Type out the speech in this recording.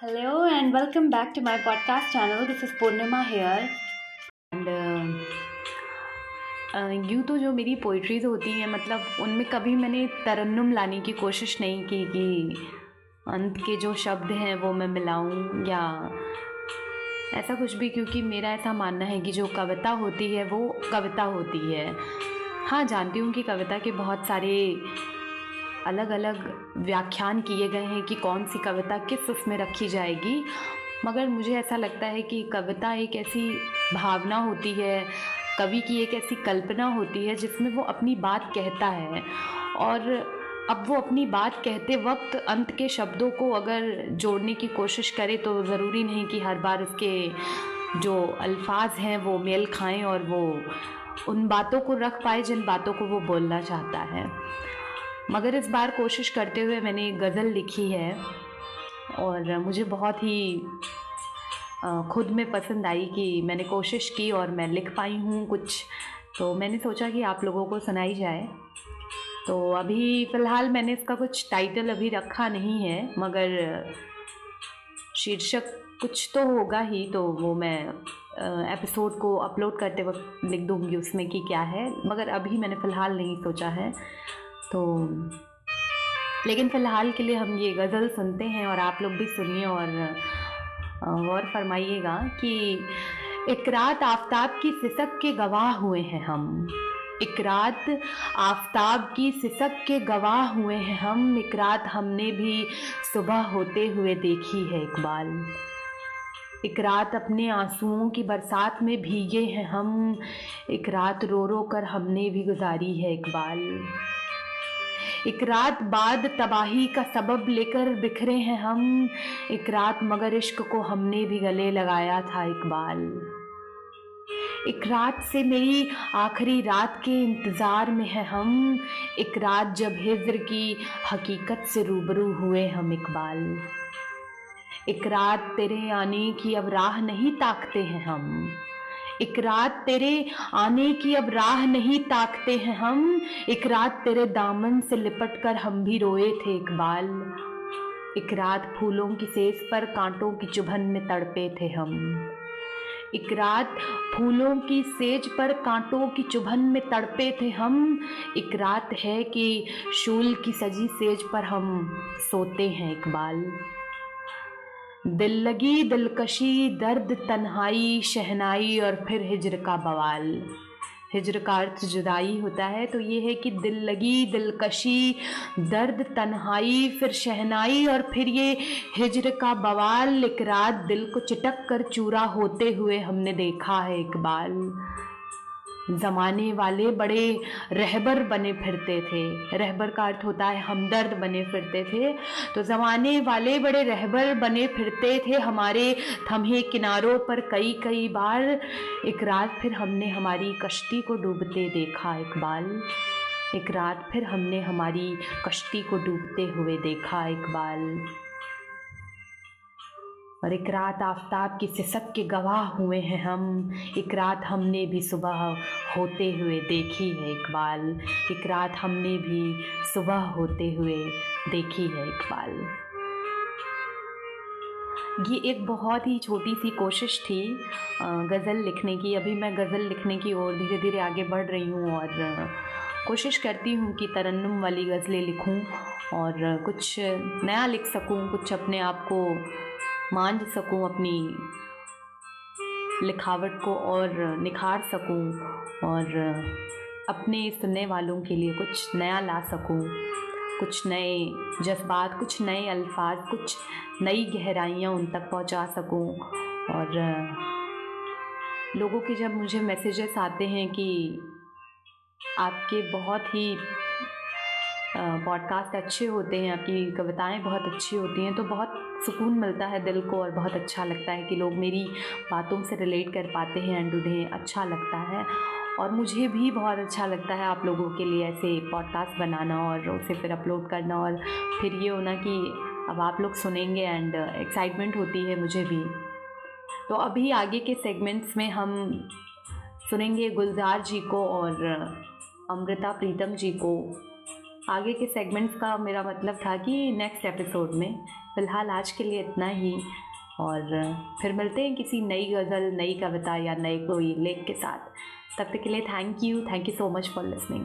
Hello and welcome back to my podcast channel. This is Purnima here. And uh, यूँ तो जो मेरी poetries होती हैं मतलब उनमें कभी मैंने तरन्नुम लाने की कोशिश नहीं की कि अंत के जो शब्द हैं वो मैं मिलाऊं या ऐसा कुछ भी क्योंकि मेरा ऐसा मानना है कि जो कविता होती है वो कविता होती है हाँ जानती हूँ कि कविता के बहुत सारे अलग अलग व्याख्यान किए गए हैं कि कौन सी कविता किस उसमें रखी जाएगी। मगर मुझे ऐसा लगता है कि कविता एक ऐसी भावना होती है, कवि की एक ऐसी कल्पना होती है जिसमें वो अपनी बात कहता है। और अब वो अपनी बात कहते वक्त अंत के शब्दों को अगर जोड़ने की कोशिश करे तो ज़रूरी नहीं कि हर बार उसके जो अल्फाज हैं वो मेल खाएँ और वो उन बातों को रख पाए जिन बातों को वो बोलना चाहता है। मगर इस बार कोशिश करते हुए मैंने गज़ल लिखी है और मुझे बहुत ही खुद में पसंद आई कि मैंने कोशिश की और मैं लिख पाई हूँ कुछ। तो मैंने सोचा कि आप लोगों को सुनाई जाए। तो अभी फ़िलहाल मैंने इसका कुछ टाइटल अभी रखा नहीं है, मगर शीर्षक कुछ तो होगा ही तो वो मैं एपिसोड को अपलोड करते वक्त लिख दूँगी उसमें कि क्या है। मगर अभी मैंने फ़िलहाल नहीं सोचा है। तो लेकिन फ़िलहाल के लिए हम ये गज़ल सुनते हैं और आप लोग भी सुनिए और गौर फरमाइएगा कि एक रात आफताब की सिसक के गवाह हुए हैं हम। एक रात आफताब की सिसक के गवाह हुए हैं हम। एक रात हमने भी सुबह होते हुए देखी है इकबाल। एक रात अपने आंसुओं की बरसात में भीगे हैं हम। एक रात रो रो कर हमने भी गुजारी है इकबाल। एक रात बाद तबाही का सबब लेकर बिखरे हैं हम। एक रात मगर इश्क को हमने भी गले लगाया था इकबाल। एक रात से मेरी आखिरी रात के इंतज़ार में है हम। एक रात जब हिज्र की हकीकत से रूबरू हुए हम इकबाल। एक रात तेरे आने की अब राह नहीं ताकते हैं हम। एक रात तेरे आने की अब राह नहीं ताकते हैं हम। एक रात तेरे दामन से लिपट कर हम भी रोए थे इकबाल। एक रात फूलों की सेज पर कांटों की चुभन में तड़पे थे हम। एक रात फूलों की सेज पर कांटों की चुभन में तड़पे थे हम। एक रात है कि शूल की सजी सेज पर हम सोते हैं इकबाल। दिल लगी दिलकशी, दर्द तन्हाई, शहनाई और फिर हिजर का बवाल। हिजर का अर्थ जुदाई होता है तो ये है कि दिल लगी दिलकशी, दर्द तन्हाई, फिर शहनाई और फिर ये हिजर का बवाल। एक रात दिल को चिटक कर चूरा होते हुए हमने देखा है इकबाल। ज़माने वाले बड़े रहबर बने फिरते थे। रहबर का अर्थ होता है हमदर्द बने फिरते थे। तो ज़माने वाले बड़े रहबर बने फिरते थे हमारे थमे किनारों पर कई कई बार। एक रात फिर हमने हमारी कश्ती को डूबते देखा इकबाल एक रात फिर हमने हमारी कश्ती को डूबते हुए देखा इकबाल और एक रात आफताब की सिसक के गवाह हुए हैं हम। एक रात हमने भी सुबह होते हुए देखी है इकबाल। एक रात हमने भी सुबह होते हुए देखी है इकबाल। ये एक बहुत ही छोटी सी कोशिश थी गज़ल लिखने की। अभी मैं गज़ल लिखने की ओर धीरे धीरे आगे बढ़ रही हूँ और कोशिश करती हूँ कि तरन्नुम वाली गज़लें लिखूँ और कुछ नया लिख सकूँ, कुछ अपने आप को मांझ सकूँ अपनी लिखावट को और निखार सकूँ और अपने सुनने वालों के लिए कुछ नया ला सकूँ। कुछ नए जज्बात, कुछ नए अल्फाज, कुछ नई गहराइयाँ उन तक पहुँचा सकूँ। और लोगों के जब मुझे मैसेजेस आते हैं कि आपके बहुत ही पॉडकास्ट अच्छे होते हैं, आपकी कविताएँ बहुत अच्छी होती हैं तो बहुत सुकून मिलता है दिल को और बहुत अच्छा लगता है कि लोग मेरी बातों से रिलेट कर पाते हैं एंड उन्हें अच्छा लगता है। और मुझे भी बहुत अच्छा लगता है आप लोगों के लिए ऐसे पॉडकास्ट बनाना और उसे फिर अपलोड करना और फिर ये होना कि अब आप लोग सुनेंगे एंड एक्साइटमेंट होती है मुझे भी। तो अभी आगे के सेगमेंट्स में हम सुनेंगे गुलजार जी को और अमृता प्रीतम जी को। आगे के सेगमेंट्स का मेरा मतलब था कि नेक्स्ट एपिसोड में। फ़िलहाल आज के लिए इतना ही। और फिर मिलते हैं किसी नई गज़ल, नई कविता या नए कोई लेख के साथ। तब तक के लिए thank you thank you so much for listening